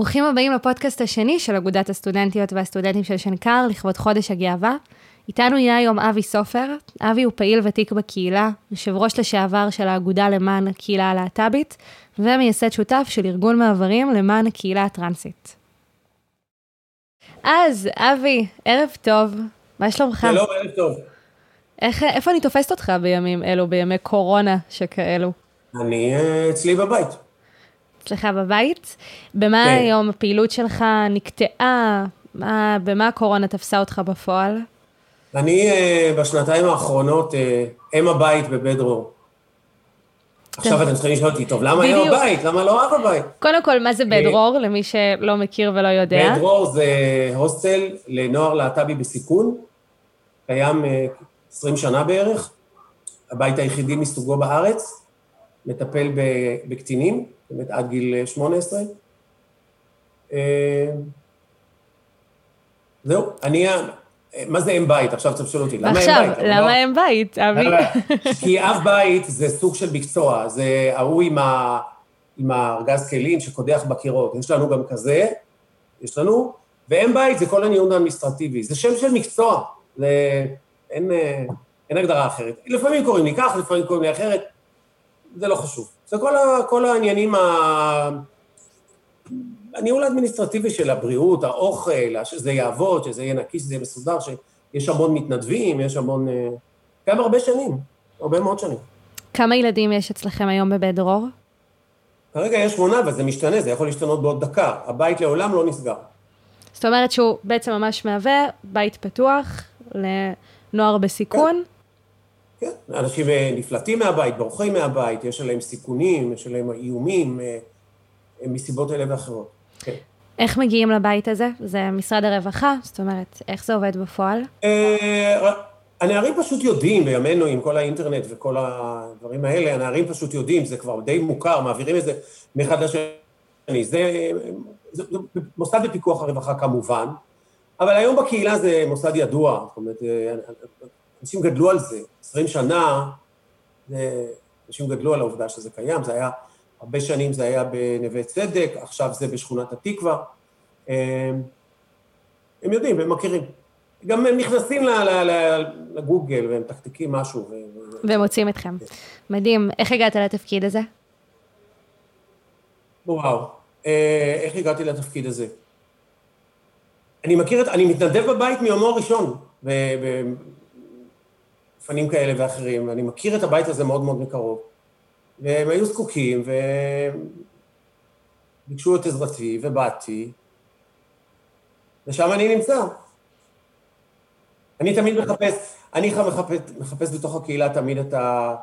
ברוכים הבאים לפודקאסט השני של אגודת הסטודנטיות והסטודנטים של שנקר לכבוד חודש הגאווה. איתנו יהיה היום אבי סופר. אבי הוא פעיל ותיק בקהילה, יושב ראש לשעבר של האגודה למען הקהילה הלהט"בית, ומייסד שותף של ארגון מעברים למען הקהילה הטרנסית. אז, אבי, ערב טוב, מה שלומך? שלום, ערב טוב. איך, איפה אני תופסת אותך בימים אלו, בימי קורונה שכאלו? אני אה, אצלי בבית. אצלך בבית? במה כן. היום הפעילות שלך נקטעה? מה, במה הקורונה תפסה אותך בפועל? אני אה, בשנתיים האחרונות אה, אם הבית בבית דרור. עכשיו אתם צריכים לשאול אותי, טוב, למה אם בדיוק. הבית? למה לא אב הבית? קודם כל, מה זה בית דרור, למי שלא מכיר ולא יודע? בית דרור זה הוסטל לנוער להט"בי בסיכון, קיים אה, 20 שנה בערך, הבית היחידי מסוגו בארץ, מטפל בקטינים, באמת עד גיל אה, 18. אה, זהו, אני, ה- מה זה אם בית? עכשיו צריך לשאול אותי, למה אם בית? לא- למה אין בית, אבי? כי אב בית זה סוג של מקצוע, זה ההוא עם, ה... עם הארגז כלים שקודח בקירות. יש לנו גם כזה, יש לנו, ואם בית זה כל הניהול האדמיניסטרטיבי. זה שם של מקצוע, זה... אין, אה, אין הגדרה אחרת. לפעמים קוראים לי כך, לפעמים קוראים לי אחרת, זה לא חשוב. זה כל, ה... כל העניינים, ה... הניהול האדמיניסטרטיבי של הבריאות, האוכל, שזה יעבוד, שזה יהיה נקי, שזה יהיה מסודר, שיש המון מתנדבים, יש המון... אה, קיים הרבה שנים, הרבה מאוד שנים. כמה ילדים יש אצלכם היום בבית דרור? כרגע יש שמונה, אבל זה משתנה, זה יכול להשתנות בעוד דקה. הבית לעולם לא נסגר. זאת אומרת שהוא בעצם ממש מהווה בית פתוח לנוער בסיכון. כן, אנשים אה, נפלטים מהבית, בורחים מהבית, יש עליהם סיכונים, יש עליהם איומים, אה, אה, מסיבות אלה ואחרות. כן. איך מגיעים לבית הזה? זה משרד הרווחה? זאת אומרת, איך זה עובד בפועל? הנערים פשוט יודעים בימינו עם כל האינטרנט וכל הדברים האלה, הנערים פשוט יודעים, זה כבר די מוכר, מעבירים את זה מאחד לשני. זה, זה, זה מוסד בפיקוח הרווחה כמובן, אבל היום בקהילה זה מוסד ידוע, זאת אומרת, אנשים גדלו על זה, 20 שנה, זה, אנשים גדלו על העובדה שזה קיים, זה היה, הרבה שנים זה היה בנווה צדק, עכשיו זה בשכונת התקווה. אה, הם יודעים, הם מכירים. גם הם נכנסים לגוגל והם מתקתקים משהו. ו- ומוצאים אתכם. מדהים. איך הגעת לתפקיד הזה? וואו, אה, איך הגעתי לתפקיד הזה? אני מכיר את, אני מתנדב בבית מיומו הראשון, בפנים כאלה ואחרים, ואני מכיר את הבית הזה מאוד מאוד מקרוב. והם היו זקוקים, וביקשו את עזרתי, ובאתי, ושם אני נמצא. אני תמיד מחפש, אני מחפש, מחפש בתוך הקהילה תמיד את, ה,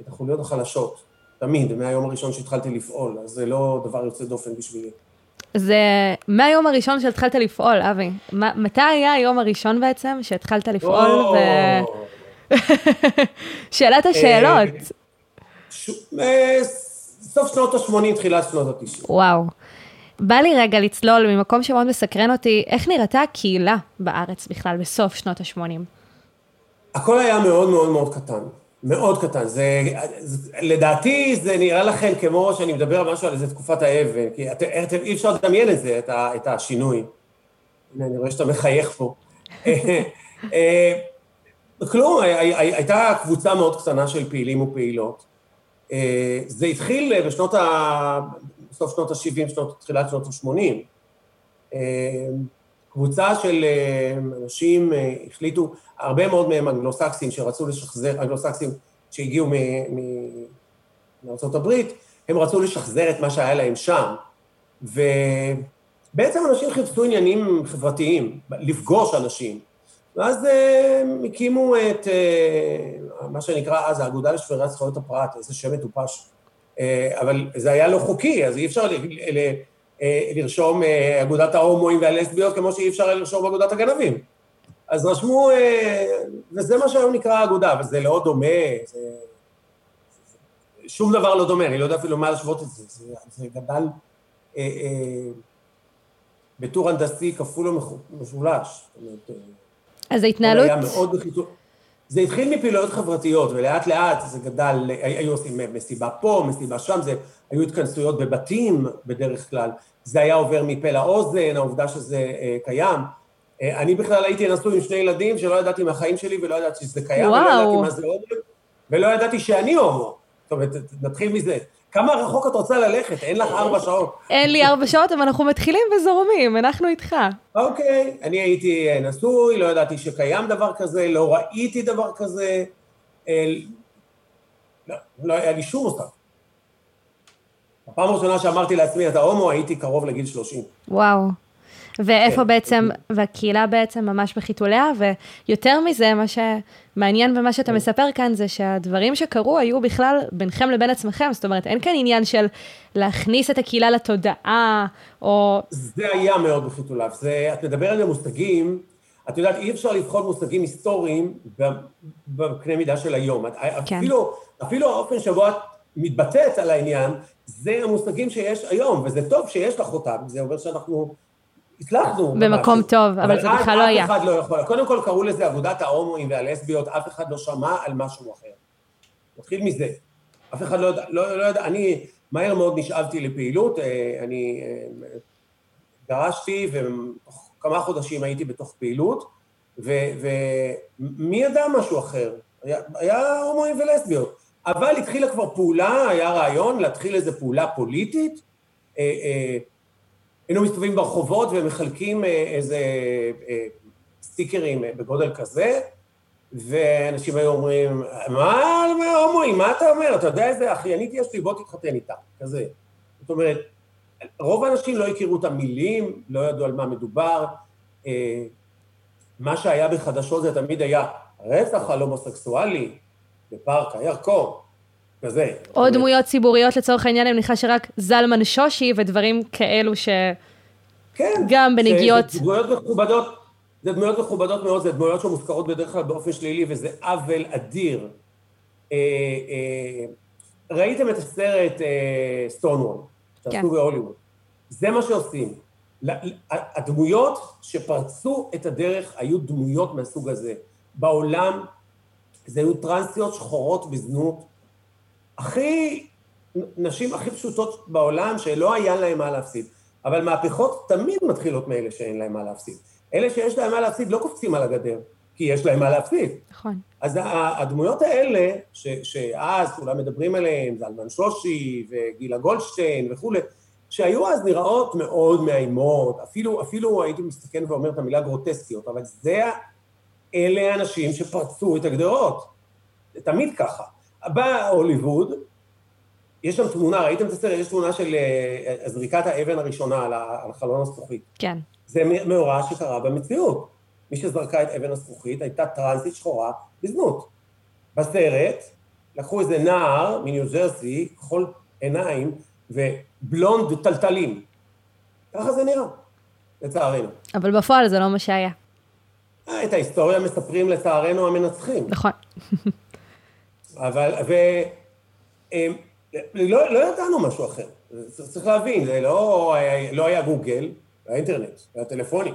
את החוליות החלשות, תמיד, מהיום הראשון שהתחלתי לפעול, אז זה לא דבר יוצא דופן בשבילי. זה מהיום הראשון שהתחלת לפעול, אבי. מה- מתי היה היום הראשון בעצם שהתחלת לפעול? או, ו... שאלת השאלות. ש... אה, סוף שנות ה-80, תחילת שנות ה-90. וואו. בא לי רגע לצלול ממקום שמאוד מסקרן אותי, איך נראתה הקהילה בארץ בכלל בסוף שנות ה-80? הכל היה מאוד מאוד מאוד קטן, מאוד קטן. זה, זה, לדעתי זה נראה לכם כמו שאני מדבר על משהו על איזה תקופת האבן, כי את, את, אי אפשר לדמיין את זה, את, ה, את השינוי. הנה, אני רואה שאתה מחייך פה. אה, כלום, הי- הי- הי- הייתה קבוצה מאוד קטנה של פעילים ופעילות. אה, זה התחיל בשנות ה... בסוף שנות ה-70, שנות, תחילת שנות ה-80. קבוצה של אה, אנשים אה, החליטו, הרבה מאוד מהם אנגלוסקסים שרצו לשחזר, אנגלוסקסים שהגיעו מארה"ב, הם רצו לשחזר את מה שהיה להם שם. ובעצם אנשים חיפשו עניינים חברתיים, לפגוש אנשים. ואז אה, הם הקימו את אה, מה שנקרא אז האגודה לשמירת זכויות הפרט, איזה שם מטופש. אה, אבל זה היה לא חוקי, אז אי אפשר לרשום אגודת ההומואים והלסביות כמו שאי אפשר לרשום אגודת הגנבים. אז רשמו, וזה מה שהיום נקרא אגודה, אבל זה לא דומה, זה... שום דבר לא דומה, אני לא יודע אפילו מה להשוות את זה, זה, זה גדל אה, אה, בטור הנדסי כפול ומשולש. זאת אומרת, אז ההתנהלות, היה מאוד. זה התחיל מפעילויות חברתיות, ולאט לאט זה גדל, היו עושים מסיבה פה, מסיבה שם, זה, היו התכנסויות בבתים בדרך כלל, זה היה עובר מפה לאוזן, העובדה שזה אה, קיים. אה, אני בכלל הייתי נשוי עם שני ילדים שלא ידעתי מהחיים שלי ולא ידעתי שזה קיים, וואו. ולא ידעתי מה זה הומו, ולא ידעתי שאני הומו. זאת אומרת, נתחיל מזה. כמה רחוק את רוצה ללכת? אין לך ארבע שעות. אין לי ארבע שעות, אבל אנחנו מתחילים וזורמים, אנחנו איתך. אוקיי, אני הייתי אה, נשוי, לא ידעתי שקיים דבר כזה, לא ראיתי דבר כזה, אה, לא, לא היה לי שום מושג. הפעם הראשונה שאמרתי לעצמי, אתה הומו, הייתי קרוב לגיל 30. וואו. ואיפה כן. בעצם, והקהילה בעצם ממש בחיתוליה, ויותר מזה, מה שמעניין במה שאתה כן. מספר כאן, זה שהדברים שקרו היו בכלל ביניכם לבין עצמכם, זאת אומרת, אין כאן עניין של להכניס את הקהילה לתודעה, או... זה היה מאוד בחיתוליו. זה, את מדברת על מושגים, את יודעת, אי אפשר לבחון מושגים היסטוריים בקנה מידה של היום. כן. אפילו, אפילו האופן שבו את מתבטאת על העניין, זה המושגים שיש היום, וזה טוב שיש לך אותם, זה אומר שאנחנו הצלחנו. במקום משהו. טוב, אבל זה בכלל לא היה. אף אחד לא יכול. קודם כל קראו לזה אגודת ההומואים והלסביות, אף אחד לא שמע על משהו אחר. נתחיל מזה. אף אחד לא יודע, לא, לא יודע, אני מהר מאוד נשאבתי לפעילות, אה, אני אה, דרשתי ותוך כמה חודשים הייתי בתוך פעילות, ומי ידע משהו אחר? היה, היה הומואים ולסביות. אבל התחילה כבר פעולה, היה רעיון להתחיל איזו פעולה פוליטית, אה, היינו מסתובבים ברחובות ומחלקים אה, איזה אה, סטיקרים אה, בגודל כזה, ואנשים היו אומרים, מה הומואים, מה אתה אומר? אתה יודע איזה אחיינית יש לי, בוא תתחתן איתה, כזה. זאת אומרת, רוב האנשים לא הכירו את המילים, לא ידעו על מה מדובר. מה שהיה בחדשות זה תמיד היה רצח על הומוסקסואלי בפארק הירקון, כזה. או דמויות ציבוריות לצורך העניין, אני מניחה שרק זלמן שושי ודברים כאלו ש... כן. גם בנגיעות... זה דמויות מכובדות, זה דמויות מכובדות מאוד, זה דמויות שמוזכרות בדרך כלל באופן שלילי, וזה עוול אדיר. אה, אה, ראיתם את הסרט סטונוול, אה, שעשו כן. בהוליווד. זה מה שעושים. הדמויות שפרצו את הדרך היו דמויות מהסוג הזה. בעולם זה היו טרנסיות שחורות בזנות, הכי, נשים הכי פשוטות בעולם שלא היה להן מה להפסיד. אבל מהפכות תמיד מתחילות מאלה שאין להם מה להפסיד. אלה שיש להם מה להפסיד לא קופצים על הגדר, כי יש להם מה להפסיד. נכון. אז הדמויות האלה, ש, שאז כולם מדברים עליהן, זלמן שושי וגילה גולדשטיין וכולי, שהיו אז נראות מאוד מאיימות, אפילו, אפילו הייתי מסתכן ואומר את המילה גרוטסקיות, אבל זה, אלה האנשים שפרצו את הגדרות. זה תמיד ככה. בא הוליווד, יש שם תמונה, ראיתם את הסרט? יש תמונה של אה, זריקת האבן הראשונה על החלון הזכוכית. כן. זה מאורע שקרה במציאות. מי שזרקה את אבן הזכוכית הייתה טרנסית שחורה בזנות. בסרט לקחו איזה נער מניו ג'רסי, כחול עיניים ובלונד טלטלים. ככה זה נראה, לצערנו. אבל בפועל זה לא מה שהיה. אה, את ההיסטוריה מספרים לצערנו המנצחים. נכון. אבל, ו... אה, לא, לא ידענו משהו אחר, צריך להבין, זה לא, לא היה גוגל, היה אינטרנט, היה טלפונים,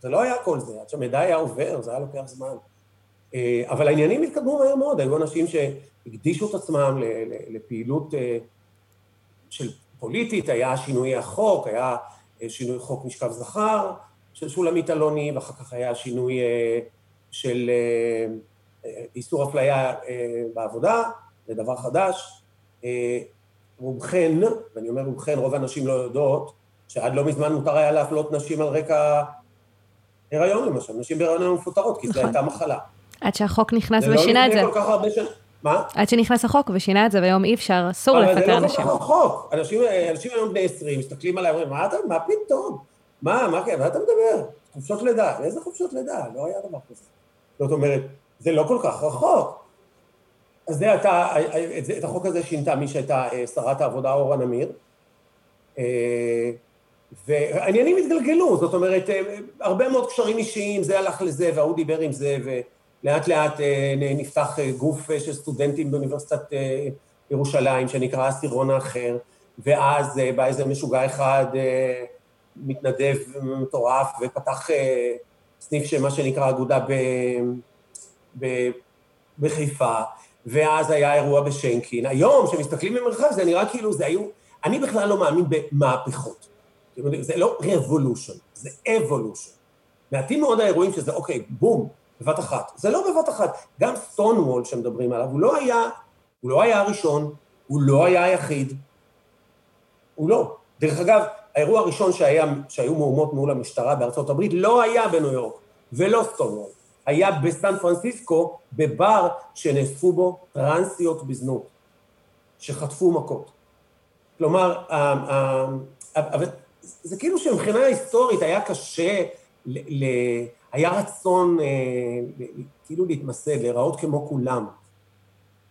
זה לא היה כל זה, עד שהמידע היה עובר, זה היה לוקח זמן. אה, אבל העניינים התקדמו מהר מאוד, היו אנשים שהקדישו את עצמם לפעילות אה, של פוליטית, היה שינוי החוק, היה אה, שינוי חוק משכב זכר של שולמית אלוני, ואחר כך היה שינוי של איסור אפליה בעבודה, זה דבר חדש. אה, רובכן, ואני אומר רובכן, רוב הנשים לא יודעות, שעד לא מזמן מותר היה להפלות נשים על רקע הריון למשל, נשים בהריון היו מפוטרות, כי זו נכון. הייתה מחלה. עד שהחוק נכנס ושינה את זה. זה לא לפני כל כך הרבה שנים. מה? עד שנכנס החוק ושינה את זה, והיום אי אפשר, אסור לפטר אנשים. אבל זה לא כל כך רחוק. אנשים, אנשים היום בני 20, מסתכלים עליי, אומרים, מה אתה, מה פתאום? מה, מה, מה אתה מדבר? חופשות לידה. איזה חופשות לידה? לא היה דבר כזה. זאת אומרת, זה לא כל כך רחוק. אז זה הייתה, את החוק הזה שינתה מי שהייתה אה, שרת העבודה אורה נמיר, אה, והעניינים התגלגלו, זאת אומרת, אה, הרבה מאוד קשרים אישיים, זה הלך לזה וההוא דיבר עם זה, ולאט לאט נפתח גוף של סטודנטים באוניברסיטת ירושלים, שנקרא עשירון האחר, ואז בא איזה משוגע אחד, מתנדב מטורף, ופתח סניף של מה שנקרא אגודה בחיפה, ואז היה אירוע בשנקין. היום, כשמסתכלים ממרחק, זה נראה כאילו זה היו... אני בכלל לא מאמין במהפכות. זה לא revolution, זה evolution. מעטים מאוד האירועים שזה, אוקיי, בום, בבת אחת. זה לא בבת אחת. גם סטונוול שמדברים עליו, הוא לא היה, הוא לא היה הראשון, הוא לא היה היחיד, הוא לא. דרך אגב, האירוע הראשון שהיה, שהיו מהומות מול המשטרה בארצות הברית לא היה בניו יורק, ולא סטונוול. היה בסן פרנסיסקו, בבר שנאספו בו טרנסיות בזנות, שחטפו מכות. כלומר, זה כאילו שמבחינה היסטורית היה קשה, היה רצון אה, כאילו להתמסד, להיראות כמו כולם.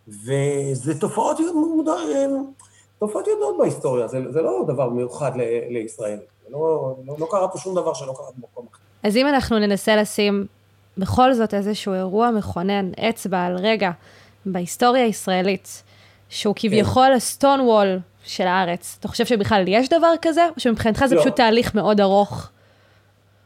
וזה תופעות, אה, תופעות ידועות בהיסטוריה, זה, זה לא דבר מיוחד ל, לישראל. לא, לא, לא קרה פה שום דבר שלא קרה במקום אחר. אז אם אנחנו ננסה לשים בכל זאת איזשהו אירוע מכונן, אצבע על רגע בהיסטוריה הישראלית, שהוא כן. כביכול. הסטון וול של הארץ, אתה חושב שבכלל יש דבר כזה, או שמבחינתך זה לא. פשוט תהליך מאוד ארוך?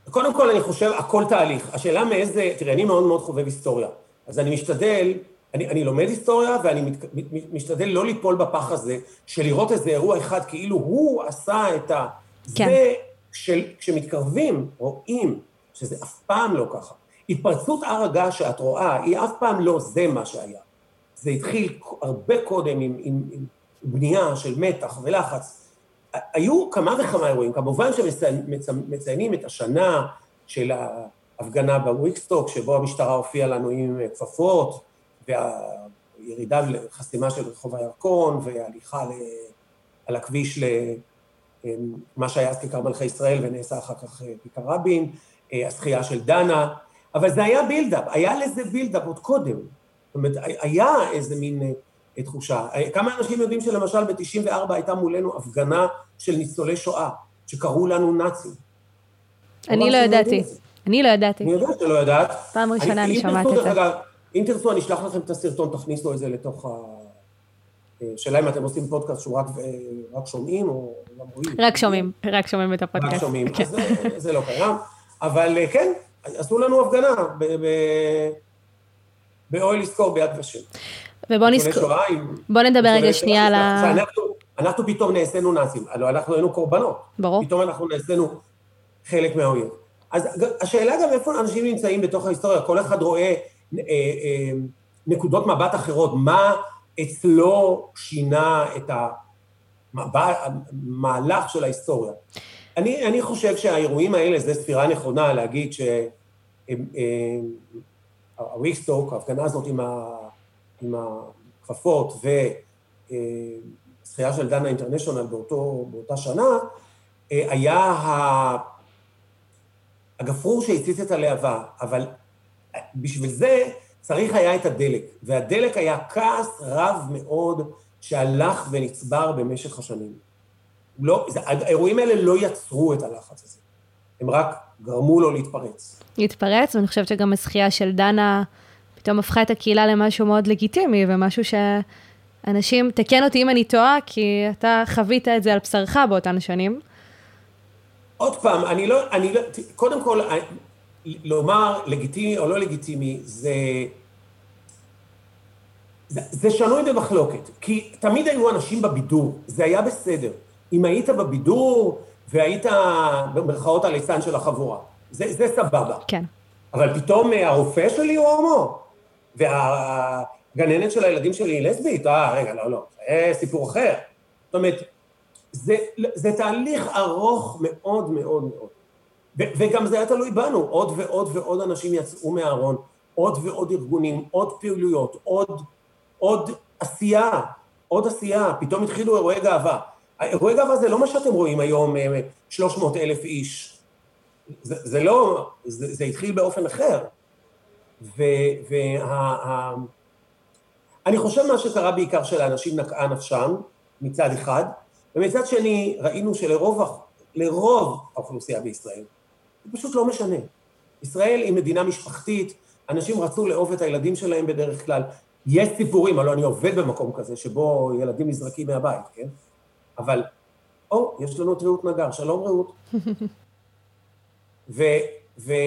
קודם כל, אני חושב, הכל תהליך. השאלה מאיזה, תראה, אני מאוד מאוד חובב היסטוריה, אז אני משתדל, אני, אני לומד היסטוריה, ואני מת, משתדל לא ליפול בפח הזה, של לראות איזה אירוע אחד כאילו הוא עשה את ה... כן. זה, של, כשמתקרבים, רואים שזה אף פעם לא ככה. התפרצות הר הגעש שאת רואה, היא אף פעם לא זה מה שהיה. זה התחיל הרבה קודם עם, עם, עם בנייה של מתח ולחץ. היו כמה וכמה אירועים, כמובן שמציינים את השנה של ההפגנה בוויקסטוק, שבו המשטרה הופיעה לנו עם כפפות, והירידה לחסימה של רחוב הירקון, והליכה על הכביש למה שהיה אז כיכר מלכי ישראל ונעשה אחר כך כיכר רבין, הזכייה של דנה, אבל זה היה build-up, היה לזה build-up עוד קודם. זאת אומרת, היה איזה מין אה, תחושה. אה, כמה אנשים יודעים שלמשל ב-94 הייתה מולנו הפגנה של ניצולי שואה, שקראו לנו נאצים. אני לא ידעתי. אני לא ידעתי. אני יודע שלא יודעת. פעם ראשונה אני שומעת את זה. אם תרצו, אני אשלח לכם את הסרטון, תכניסו את זה לתוך ה... אה, שאלה אם אתם עושים פודקאסט שהוא רק, רק שומעים או גם רואים. רק שומעים, רק שומעים את הפודקאסט. רק שומעים, כן. אז זה, זה לא קיים. אבל כן, עשו לנו הפגנה באוהל לזכור ביד ושם. ובוא נזכור, בוא נדבר רגע שנייה על ה... אנחנו פתאום נעשינו נאצים, הלוא אנחנו היינו קורבנות. ברור. פתאום אנחנו נעשינו חלק מהאויב. אז השאלה גם איפה אנשים נמצאים בתוך ההיסטוריה, כל אחד רואה אה, אה, נקודות מבט אחרות, מה אצלו שינה את המהלך של ההיסטוריה. אני, אני חושב שהאירועים האלה, זו ספירה נכונה להגיד שהוויקסטוק, ההפגנה הזאת עם, ה, עם הכפפות וזכייה של דנה אינטרנשיונל באותו, באותה שנה, היה הגפרור שהציץ את הלהבה, אבל בשביל זה צריך היה את הדלק, והדלק היה כעס רב מאוד שהלך ונצבר במשך השנים. לא, האירועים האלה לא יצרו את הלחץ הזה, הם רק גרמו לו להתפרץ. להתפרץ, ואני חושבת שגם הזכייה של דנה פתאום הפכה את הקהילה למשהו מאוד לגיטימי, ומשהו שאנשים, תקן אותי אם אני טועה, כי אתה חווית את זה על בשרך באותן שנים. עוד פעם, אני לא, אני לא, קודם כל, לומר לגיטימי או לא לגיטימי, זה... זה, זה שנוי במחלוקת, כי תמיד היו אנשים בבידור, זה היה בסדר. אם היית בבידור והיית במרכאות הליצן של החבורה. זה, זה סבבה. כן. אבל פתאום אה, הרופא שלי הוא הומו, והגננת של הילדים שלי היא לסבית, אה, רגע, לא, לא, זה סיפור אחר. זאת אומרת, זה, זה תהליך ארוך מאוד מאוד מאוד. ו, וגם זה היה תלוי בנו, עוד ועוד ועוד אנשים יצאו מהארון, עוד ועוד ארגונים, עוד פעילויות, עוד, עוד עשייה, עוד עשייה, פתאום התחילו אירועי גאווה. אירועי גאווה זה לא מה שאתם רואים היום, 300 אה, אלף איש. זה, זה לא, זה, זה התחיל באופן אחר. וה... אני חושב מה שקרה בעיקר שלאנשים נקעה נפשם, מצד אחד, ומצד שני ראינו שלרוב לרוב האוכלוסייה בישראל, זה פשוט לא משנה. ישראל היא מדינה משפחתית, אנשים רצו לאהוב את הילדים שלהם בדרך כלל. יש סיפורים, הלוא אני עובד במקום כזה שבו ילדים נזרקים מהבית, כן? אבל, או, יש לנו את רעות נגר, שלום רעות. ו, ו, אה,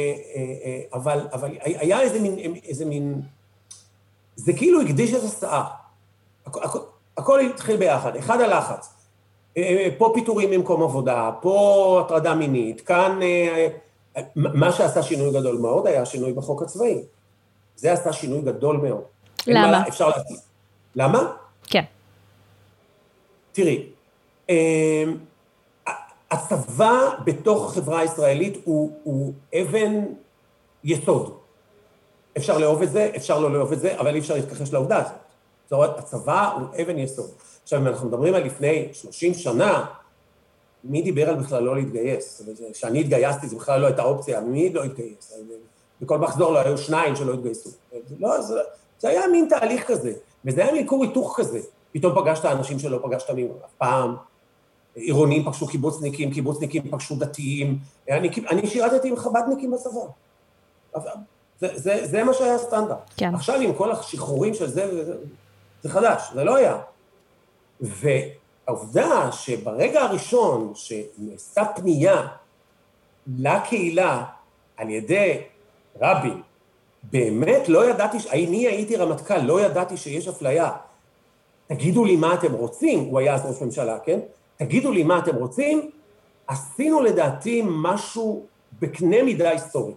אה, אבל, אבל היה איזה מין, איזה מין זה כאילו הקדיש את הסאה. הכ- הכ- הכל התחיל ביחד, אחד הלחץ. אה, אה, פה פיטורים ממקום עבודה, פה הטרדה מינית, כאן אה, אה, מה שעשה שינוי גדול מאוד היה שינוי בחוק הצבאי. זה עשה שינוי גדול מאוד. מה למה? אפשר להגיד. למה? כן. תראי, אה, הצבא בתוך החברה הישראלית הוא, הוא אבן יסוד. אפשר לאהוב את זה, אפשר לא לאהוב את זה, אבל אי אפשר להתכחש לעובדה הזאת. זאת אומרת, הצבא הוא אבן יסוד. עכשיו, אם אנחנו מדברים על לפני 30 שנה, מי דיבר על בכלל לא להתגייס? כשאני התגייסתי, זה בכלל לא הייתה אופציה, מי לא התגייס? בכל מחזור לא היו שניים שלא התגייסו. לא, זה, זה היה מין תהליך כזה, וזה היה מין כור היתוך כזה. פתאום פגשת אנשים שלא פגשת אף פעם, עירונים פגשו קיבוצניקים, קיבוצניקים פגשו דתיים, אני, אני שירתתי עם חב"דניקים בצבא. זה, זה, זה מה שהיה הסטנדרט. כן. עכשיו עם כל השחרורים של זה, זה, זה חדש, זה לא היה. והעובדה שברגע הראשון שנעשתה פנייה לקהילה על ידי רבין, באמת לא ידעתי, אני הייתי רמטכ"ל, לא ידעתי שיש אפליה. תגידו לי מה אתם רוצים, הוא היה אז ראש ממשלה, כן? תגידו לי מה אתם רוצים, עשינו לדעתי משהו בקנה מידה היסטורי.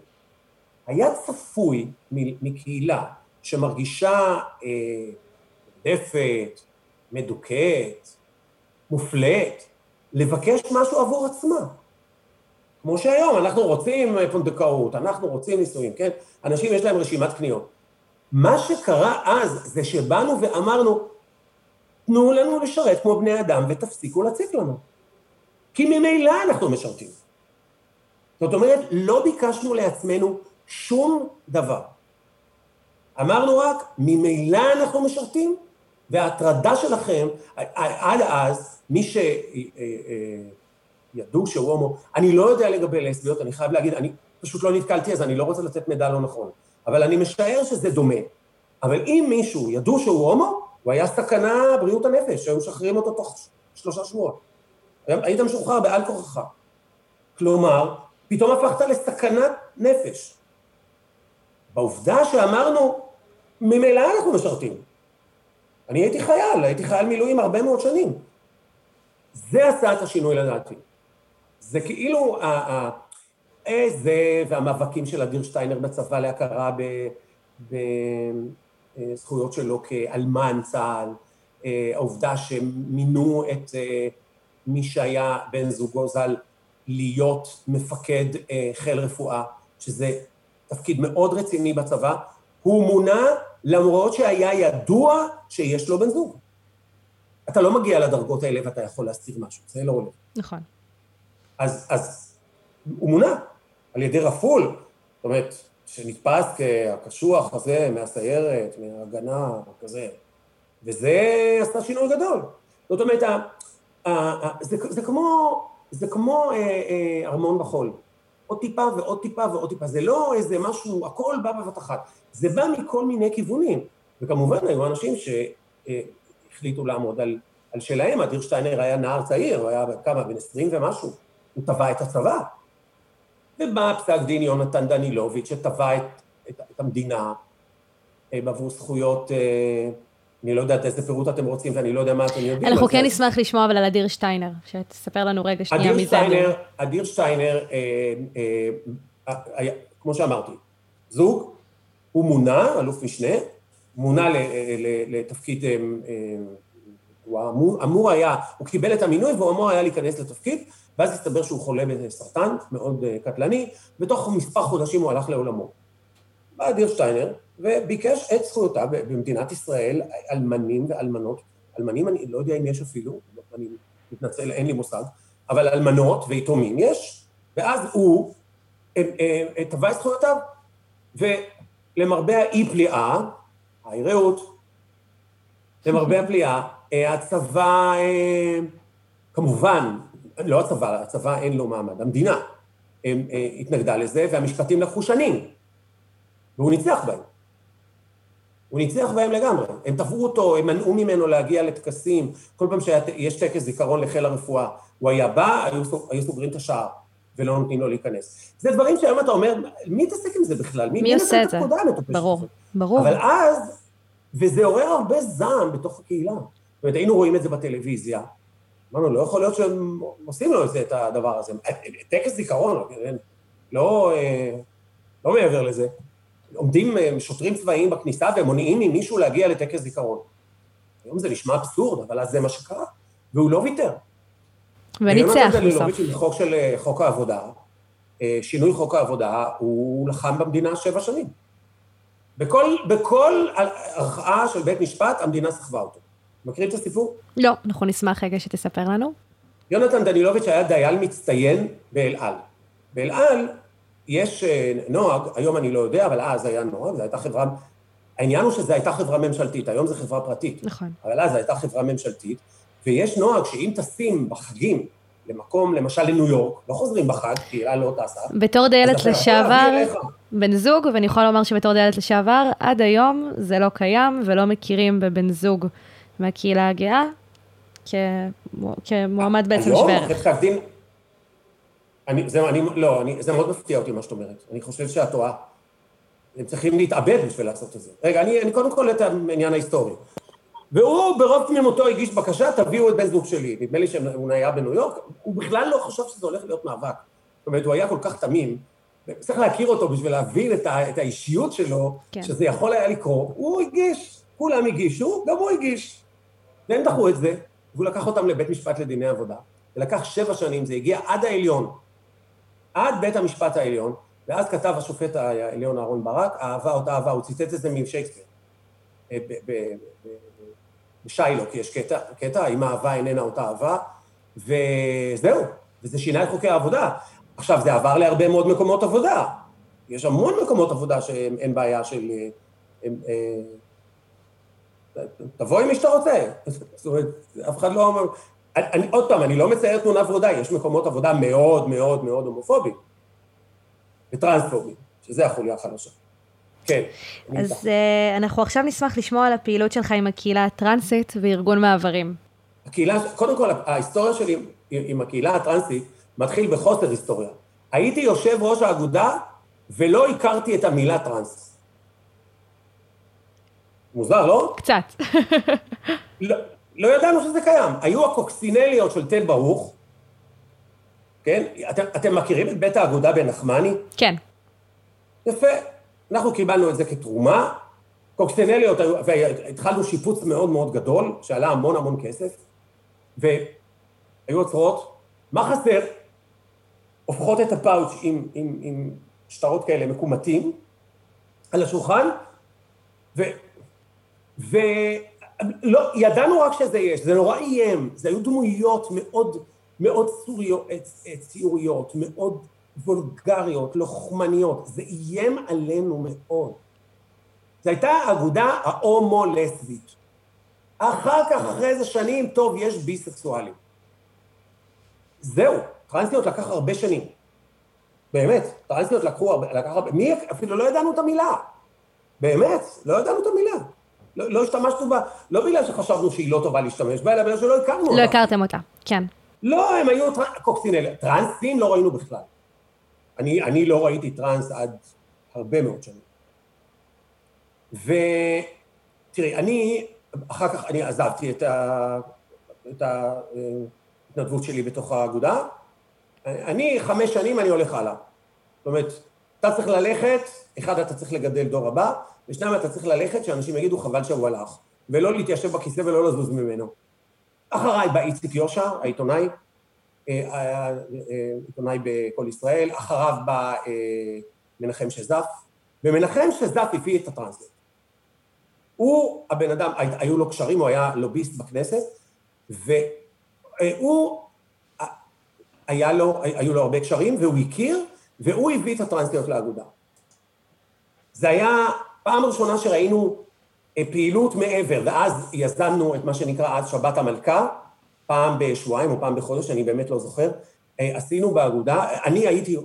היה צפוי מקהילה שמרגישה נרדפת, מדוכאת, מופלית, לבקש משהו עבור עצמה. כמו שהיום, אנחנו רוצים פונדקאות, אנחנו רוצים נישואים, כן? אנשים יש להם רשימת קניות. מה שקרה אז זה שבאנו ואמרנו, תנו לנו לשרת כמו בני אדם ותפסיקו להציק לנו. כי ממילא אנחנו משרתים. זאת אומרת, לא ביקשנו לעצמנו שום דבר. אמרנו רק, ממילא אנחנו משרתים, וההטרדה שלכם, עד אז, מי שידעו שהוא הומו, אני לא יודע לגבי לסביות, אני חייב להגיד, אני פשוט לא נתקלתי, אז אני לא רוצה לתת מידע לא נכון, אבל אני משער שזה דומה. אבל אם מישהו ידעו שהוא הומו, הוא היה סכנה בריאות הנפש, שהיו משחררים אותו תוך שלושה שבועות. היית משוחרר בעל כורחך. כלומר, פתאום הפכת לסכנת נפש. בעובדה שאמרנו, ממילא אנחנו משרתים. אני הייתי חייל, הייתי חייל מילואים הרבה מאוד שנים. זה עשה את השינוי לדעתי. זה כאילו, זה והמאבקים של אדיר שטיינר בצבא להכרה בזכויות שלו כאלמן צה"ל, העובדה שמינו את מי שהיה בן זוגו ז"ל להיות מפקד חיל רפואה, שזה תפקיד מאוד רציני בצבא, הוא מונה למרות שהיה ידוע שיש לו בן זוג. אתה לא מגיע לדרגות האלה ואתה יכול להסתיר משהו, זה לא עולה. נכון. אז, אז הוא מונה על ידי רפול, זאת אומרת, שנתפס כקשוח הזה מהסיירת, מההגנה, כזה, וזה עשה שינוי גדול. זאת אומרת, זה, זה כמו, זה כמו אה, אה, ארמון בחול. עוד טיפה ועוד טיפה ועוד טיפה, זה לא איזה משהו, הכל בא בבת אחת, זה בא מכל מיני כיוונים. וכמובן היו אנשים שהחליטו לעמוד על, על שלהם, אדיר שטיינר היה נער צעיר, הוא היה כמה, בן עשרים ומשהו, הוא תבע את הצבא. ובא פסק דין יונתן דנילוביץ' שתבע את, את, את המדינה בעבור זכויות, אני לא יודעת איזה פירוט אתם רוצים ואני לא יודע מה אתם יודעים. אנחנו כן נשמח לשמוע אבל על אדיר שטיינר, שתספר לנו רגע שנייה מזה. שטיינר, אדיר שטיינר, אה, אה, היה, כמו שאמרתי, זוג, הוא מונה, אלוף משנה, מונה לתפקיד, אה, הוא אמור, אמור היה, הוא קיבל את המינוי והוא אמור היה להיכנס לתפקיד, ואז הסתבר שהוא חולה בסרטן מאוד קטלני, בתוך מספר חודשים הוא הלך לעולמו. בא אדיר שטיינר וביקש את זכויותיו במדינת ישראל, אלמנים ואלמנות, אלמנים אני לא יודע אם יש אפילו, אני מתנצל, אין לי מושג, אבל אלמנות ויתומים יש, ואז הוא תבע את זכויותיו, ולמרבה האי פליאה, היי רעות, למרבה הפליאה, הצבא, כמובן, לא הצבא, הצבא אין לו מעמד, המדינה התנגדה לזה, והמשפטים לקחו שנים, והוא ניצח בהם. הוא ניצח בהם לגמרי. הם תבעו אותו, הם מנעו ממנו להגיע לטקסים, כל פעם שיש טקס זיכרון לחיל הרפואה, הוא היה בא, היו, היו סוגרים את השער, ולא נותנים לו להיכנס. זה דברים שהיום אתה אומר, מי מתעסק עם זה בכלל? מי, מי עושה את זה? ברור, ברור. אבל אז, וזה עורר הרבה זעם בתוך הקהילה. אומרת, היינו רואים את זה בטלוויזיה, אמרנו, לא יכול להיות שהם עושים לו את הדבר הזה. טקס זיכרון, כן? לא, אה, לא מעבר לזה. עומדים אה, שוטרים צבאיים בכניסה ומונעים ממישהו להגיע לטקס זיכרון. היום זה נשמע אבסורד, אבל אז זה מה שקרה, והוא לא ויתר. וניצח בסוף. חוק של אה, חוק העבודה, שינוי חוק העבודה, הוא לחם במדינה שבע שנים. בכל, בכל ערכאה של בית משפט, המדינה סחבה אותו. מכירים את הסיפור? לא, אנחנו נשמח רגע שתספר לנו. יונתן דנילוביץ' היה דייל מצטיין באל על. באל על יש אה, נוהג, היום אני לא יודע, אבל אז היה נוהג, זו הייתה חברה, העניין הוא שזו הייתה חברה ממשלתית, היום זו חברה פרטית. נכון. אבל אז זו הייתה חברה ממשלתית, ויש נוהג שאם טסים בחגים למקום, למשל לניו יורק, לא חוזרים בחג, כי אל לא טסה. בתור דיילת לשעבר, בן זוג, ואני יכולה לומר שבתור דיילת לשעבר, עד היום זה לא קיים ולא מכירים בבן זוג מהקהילה הגאה כמועמד בעצם שווה ערך. דין, אני, זה, אני, לא, אני, זה מאוד מפתיע אותי מה שאת אומרת. אני חושב שאת טועה. הם צריכים להתאבד בשביל לעשות את זה. רגע, אני, אני קודם כל את העניין ההיסטורי. והוא ברוב תמימותו הגיש בקשה, תביאו את בן זוג שלי. נדמה לי שהוא היה בניו יורק, הוא בכלל לא חשב שזה הולך להיות מאבק. זאת אומרת, הוא היה כל כך תמים, צריך להכיר אותו בשביל להבין את, ה, את האישיות שלו, כן. שזה יכול היה לקרות. הוא הגיש, כולם הגישו, גם הוא הגיש. והם דחו את זה, והוא לקח אותם לבית משפט לדיני עבודה. זה לקח שבע שנים, זה הגיע עד העליון. עד בית המשפט העליון, ואז כתב השופט העליון אהרן ברק, אהבה אותה אהבה, הוא ציטט את זה משייקספיר. אה, בשיילוק יש קטע, קטע, אם אהבה איננה אותה אהבה, וזהו, וזה שינה את חוקי העבודה. עכשיו, זה עבר להרבה מאוד מקומות עבודה. יש המון מקומות עבודה שאין בעיה של... תבוא עם מי שאתה רוצה. זאת אומרת, אף אחד לא אומר... אני, עוד פעם, אני לא מצייר תמונה ורודה, יש מקומות עבודה מאוד מאוד מאוד הומופוביים וטרנספוביים, שזה החוליה החלשה. כן. אז uh, אנחנו עכשיו נשמח לשמוע על הפעילות שלך עם הקהילה הטרנסית וארגון מעברים. הקהילה, קודם כל, ההיסטוריה שלי עם הקהילה הטרנסית מתחיל בחוסר היסטוריה. הייתי יושב ראש האגודה ולא הכרתי את המילה טרנס. מוזר, לא? קצת. לא, לא ידענו שזה קיים. היו הקוקסינליות של תל ברוך, כן? אתם, אתם מכירים את בית האגודה בנחמני? כן. יפה. אנחנו קיבלנו את זה כתרומה. קוקסינליות, והתחלנו שיפוץ מאוד מאוד גדול, שעלה המון המון כסף, והיו עוצרות, מה חסר? הופכות את הפאוץ' עם, עם, עם שטרות כאלה מקומטים על השולחן, ו... ולא, ידענו רק שזה יש, זה נורא איים, זה היו דמויות מאוד, מאוד צוריות, ציוריות, מאוד וולגריות, לוחמניות, זה איים עלינו מאוד. זו הייתה אגודה ההומו-לסבית. אחר כך, אחרי איזה שנים, טוב, יש ביסקסואלים. זהו, טרנסיות לקח הרבה שנים. באמת, טרנסיות לקחו הרבה, לקח הרבה, מי, אפילו לא ידענו את המילה. באמת, לא ידענו את המילה. לא, לא השתמשנו בה, לא בגלל שחשבנו שהיא לא טובה להשתמש בה, אלא בגלל שלא הכרנו לא אותה. לא הכרתם אותה, כן. לא, הם היו קוקסינל, טרנסים לא ראינו בכלל. אני, אני לא ראיתי טרנס עד הרבה מאוד שנים. ותראי, אני, אחר כך אני עזבתי את, ה, את ההתנדבות שלי בתוך האגודה. אני, חמש שנים אני הולך הלאה. זאת אומרת, אתה צריך ללכת, אחד, אתה צריך לגדל דור הבא, ושניים, אתה צריך ללכת שאנשים יגידו חבל שהוא הלך, ולא להתיישב בכיסא ולא לזוז ממנו. אחריי בא איציק יושע, העיתונאי, אה, אה, אה, עיתונאי בכל ישראל, אחריו בא מנחם שזף, ומנחם שזף הביא את הטרנסלט. הוא הבן אדם, היו לו קשרים, הוא היה לוביסט בכנסת, והוא, היה לו, היו לו הרבה קשרים, והוא הכיר, והוא הביא את הטרנסליות לאגודה. זה היה פעם ראשונה שראינו פעילות מעבר, ואז יזמנו את מה שנקרא אז שבת המלכה, פעם בשבועיים או פעם בחודש, אני באמת לא זוכר, אה, עשינו באגודה, אני הייתי,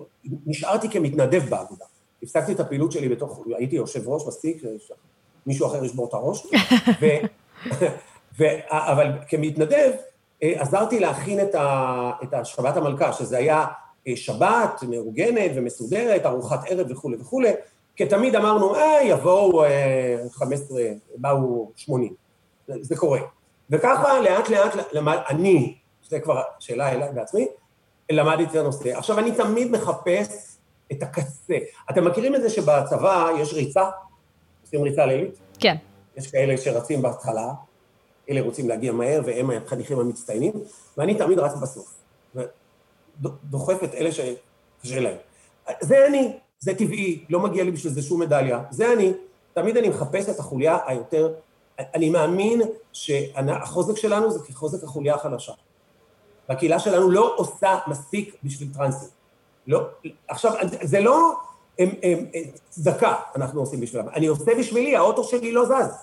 נשארתי כמתנדב באגודה. הפסקתי את הפעילות שלי בתוך, הייתי יושב ראש מספיק, מישהו אחר ישבור את הראש, ו, ו, אבל כמתנדב אה, עזרתי להכין את, ה, את השבת המלכה, שזה היה אה, שבת מאורגנת ומסודרת, ארוחת ערב וכולי וכולי, כי תמיד אמרנו, אה, יבואו 15, באו 80. זה, זה קורה. וככה לאט לאט למד, אני, זה כבר שאלה אליי בעצמי, למדתי את הנושא. עכשיו, אני תמיד מחפש את הקצה. אתם מכירים את זה שבצבא יש ריצה? עושים ריצה לילית? כן. יש כאלה שרצים בהתחלה, אלה רוצים להגיע מהר והם החניכים המצטיינים, ואני תמיד רץ בסוף. ודוחף את אלה שקשה להם. זה אני, זה טבעי, לא מגיע לי בשביל זה שום מדליה. זה אני, תמיד אני מחפש את החוליה היותר... אני מאמין שהחוזק שלנו זה כחוזק החוליה החלשה. והקהילה שלנו לא עושה מספיק בשביל טרנסים. לא, עכשיו, זה לא צדקה אנחנו עושים בשבילם, אני עושה בשבילי, האוטו שלי לא זז.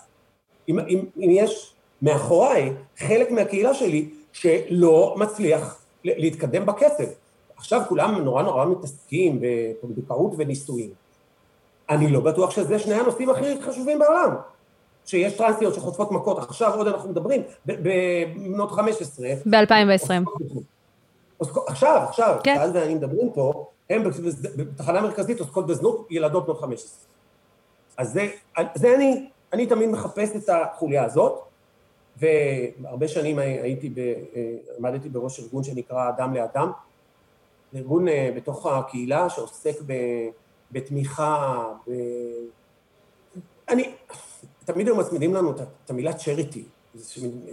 אם, אם, אם יש מאחוריי חלק מהקהילה שלי שלא מצליח להתקדם בקצב. עכשיו כולם נורא נורא מתעסקים בפונדקאות ונישואים. אני לא בטוח שזה שני הנושאים הכי חשובים בעולם. שיש טרנסיות שחוטפות מכות, עכשיו עוד אנחנו מדברים, בבנות 15. ב-2020. עכשיו, עכשיו, כן. שאז ואני מדברים פה, הם בתחנה מרכזית עוסקות בזנות ילדות בנות 15. אז זה, זה אני, אני תמיד מחפש את החוליה הזאת, והרבה שנים הייתי, ב, עמדתי בראש ארגון שנקרא אדם לאדם, ארגון אה, בתוך הקהילה שעוסק ב, בתמיכה, ב... אני, תמיד היו מצמידים לנו את המילה צ'ריטי,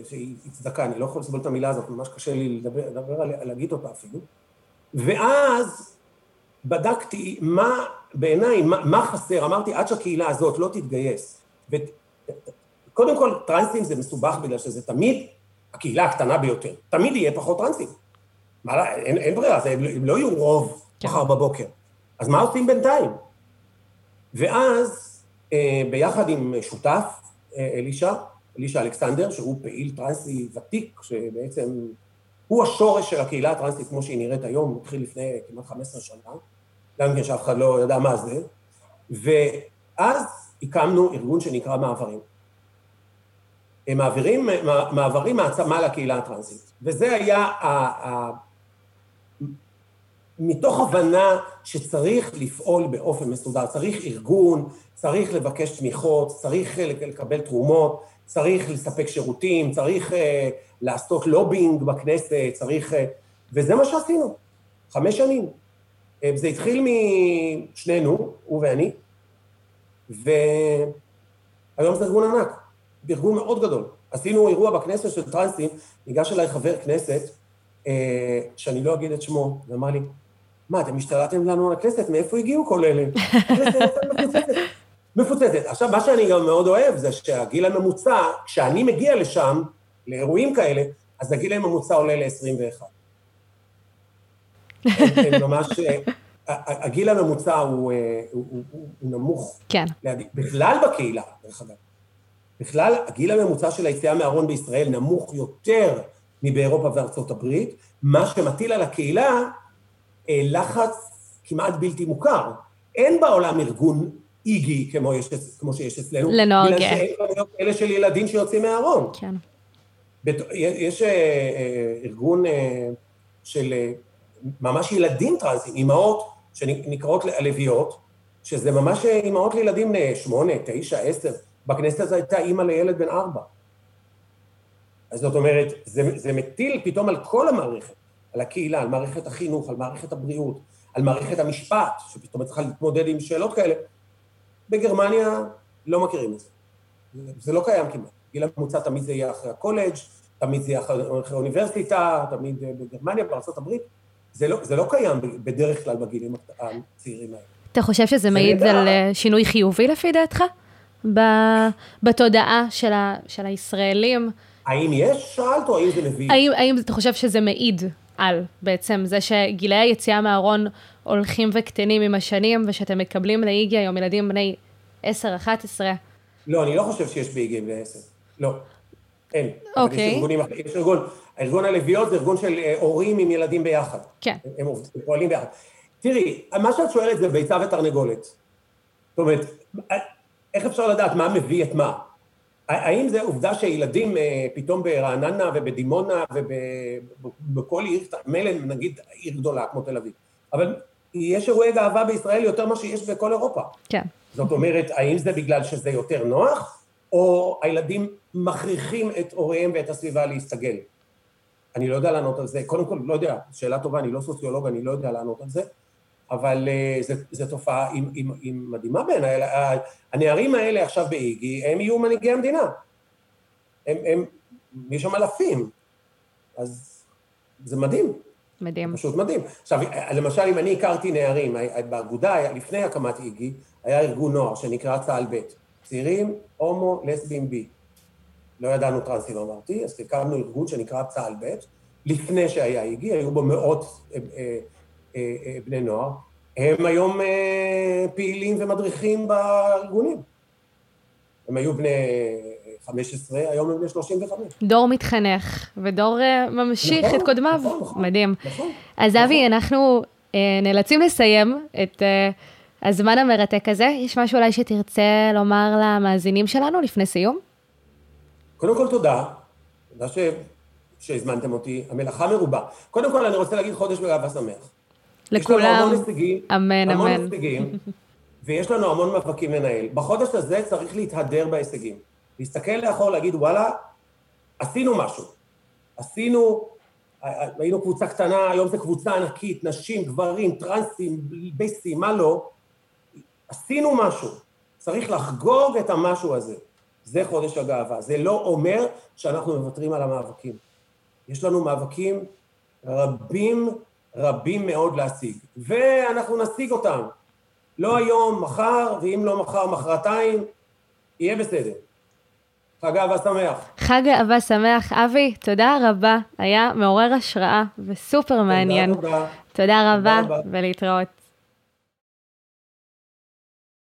שהיא צדקה, אני לא יכול לסבול את המילה הזאת, ממש קשה לי לדבר, לדבר על, להגיד אותה אפילו. ואז בדקתי מה בעיניי, מה, מה חסר, אמרתי עד שהקהילה הזאת לא תתגייס. קודם כל, טרנסים זה מסובך בגלל שזה תמיד הקהילה הקטנה ביותר. תמיד יהיה פחות טרנסים. מה, אין, אין ברירה, זה, הם לא יהיו רוב כן. מחר בבוקר. אז מה עושים בינתיים? ואז, אה, ביחד עם שותף, אה, אלישע, אלישע אלכסנדר, שהוא פעיל טרנסי ותיק, שבעצם הוא השורש של הקהילה הטרנסית כמו שהיא נראית היום, הוא התחיל לפני כמעט 15 שנה, גם כן שאף אחד לא ידע מה זה, ואז הקמנו ארגון שנקרא מעברים. הם מעבירים, מעברים מעצמה לקהילה הטרנסית, וזה היה ה, ה, מתוך הבנה שצריך לפעול באופן מסודר, צריך ארגון, צריך לבקש תמיכות, צריך לקבל תרומות, צריך לספק שירותים, צריך uh, לעשות לובינג בכנסת, צריך... Uh, וזה מה שעשינו, חמש שנים. Uh, זה התחיל משנינו, הוא ואני, והיום זה ארגון ענק, ארגון מאוד גדול. עשינו אירוע בכנסת של טרנסים, ניגש אליי חבר כנסת, uh, שאני לא אגיד את שמו, ואמר לי, מה, אתם השתלטתם לנו על הכנסת? מאיפה הגיעו כל אלה? מפוצצת. עכשיו, מה שאני גם מאוד אוהב זה שהגיל הממוצע, כשאני מגיע לשם, לאירועים כאלה, אז הגיל הממוצע עולה ל-21. ממש, הגיל הממוצע הוא, הוא, הוא, הוא נמוך. כן. בכלל בקהילה, דרך אגב. בכלל, הגיל הממוצע של היציאה מהארון בישראל נמוך יותר מבאירופה וארצות הברית, מה שמטיל על הקהילה אה, לחץ כמעט בלתי מוכר. אין בעולם ארגון איגי כמו, יש, כמו שיש אצלנו. לנוער גאה. אלה של ילדים שיוצאים מהארון. כן. בת, יש אה, אה, ארגון של ממש ילדים טרנסים, אימהות שנקראות לביאות, שזה ממש אימהות לילדים שמונה, תשע, עשר. בכנסת הזו הייתה אימא לילד בן ארבע. אז זאת אומרת, זה, זה מטיל פתאום על כל המערכת. על הקהילה, על מערכת החינוך, על מערכת הבריאות, על מערכת המשפט, שפתאום צריכה להתמודד עם שאלות כאלה. בגרמניה לא מכירים את זה. זה לא קיים כמעט. גיל הממוצע תמיד זה יהיה אחרי הקולג', תמיד זה יהיה אחרי האוניברסיטה, תמיד בגרמניה, בארה"ב. זה לא, זה לא קיים בדרך כלל בגילים הצעירים האלה. אתה חושב שזה מעיד על אה, שינוי חיובי לפי דעתך? בתודעה של, ה, של הישראלים? האם יש, שאלת, או האם זה מביא? האם, האם אתה חושב שזה מעיד על בעצם זה שגילי היציאה מהארון הולכים וקטנים עם השנים, ושאתם מקבלים לאיגי היום ילדים בני 10-11. לא, אני לא חושב שיש באיגי בני 10. לא. אין. אוקיי. יש ארגונים, יש ארגון, הארגון הלוויות זה ארגון של אה, הורים עם ילדים ביחד. כן. הם, הם פועלים ביחד. תראי, מה שאת שואלת זה ביצה ותרנגולת. זאת אומרת, איך אפשר לדעת מה מביא את מה? האם זה עובדה שילדים אה, פתאום ברעננה ובדימונה ובכל עיר, מילא נגיד עיר גדולה כמו תל אביב, אבל יש אירועי גאווה בישראל יותר ממה שיש בכל אירופה. כן. זאת אומרת, האם זה בגלל שזה יותר נוח, או הילדים מכריחים את הוריהם ואת הסביבה להסתגל? אני לא יודע לענות על זה. קודם כל, לא יודע, שאלה טובה, אני לא סוציולוג, אני לא יודע לענות על זה, אבל uh, זו תופעה עם, עם, עם מדהימה בעיניי. הנערים האלה עכשיו באיגי, הם יהיו מנהיגי המדינה. הם, הם, יש שם אלפים. אז זה מדהים. מדהים. פשוט מדהים. עכשיו, למשל, אם אני הכרתי נערים, באגודה, לפני הקמת איגי, היה ארגון נוער שנקרא צה"ל ב', צעירים, הומו, לסבים, בי. לא ידענו טרנסים אמרתי, אז הקמנו ארגון שנקרא צה"ל ב', לפני שהיה איגי, היו בו מאות אה, אה, אה, אה, בני נוער, הם היום אה, פעילים ומדריכים בארגונים. הם היו בני 15, היום הם בני 35. דור מתחנך, ודור ממשיך נכון, את קודמיו. נכון, נכון. מדהים. נכון. אז נכון. אבי, אנחנו uh, נאלצים לסיים את הזמן המרתק הזה. יש משהו אולי שתרצה לומר למאזינים שלנו לפני סיום? קודם כל תודה. תודה ש... שהזמנתם אותי. המלאכה מרובה. קודם כל אני רוצה להגיד חודש בגאווה שמח. לכולם. אמן, המון אמן. הישגים, ויש לנו המון מאבקים לנהל. בחודש הזה צריך להתהדר בהישגים. להסתכל לאחור, להגיד, וואלה, עשינו משהו. עשינו, היינו קבוצה קטנה, היום זו קבוצה ענקית, נשים, גברים, טרנסים, ביסים, מה לא. עשינו משהו. צריך לחגוג את המשהו הזה. זה חודש הגאווה. זה לא אומר שאנחנו מוותרים על המאבקים. יש לנו מאבקים רבים, רבים מאוד להשיג, ואנחנו נשיג אותם. לא היום, מחר, ואם לא מחר, מחרתיים, יהיה בסדר. חג אהבה שמח. חג אהבה שמח. אבי, תודה רבה. היה מעורר השראה וסופר מעניין. תודה, תודה. תודה רבה, ולהתראות.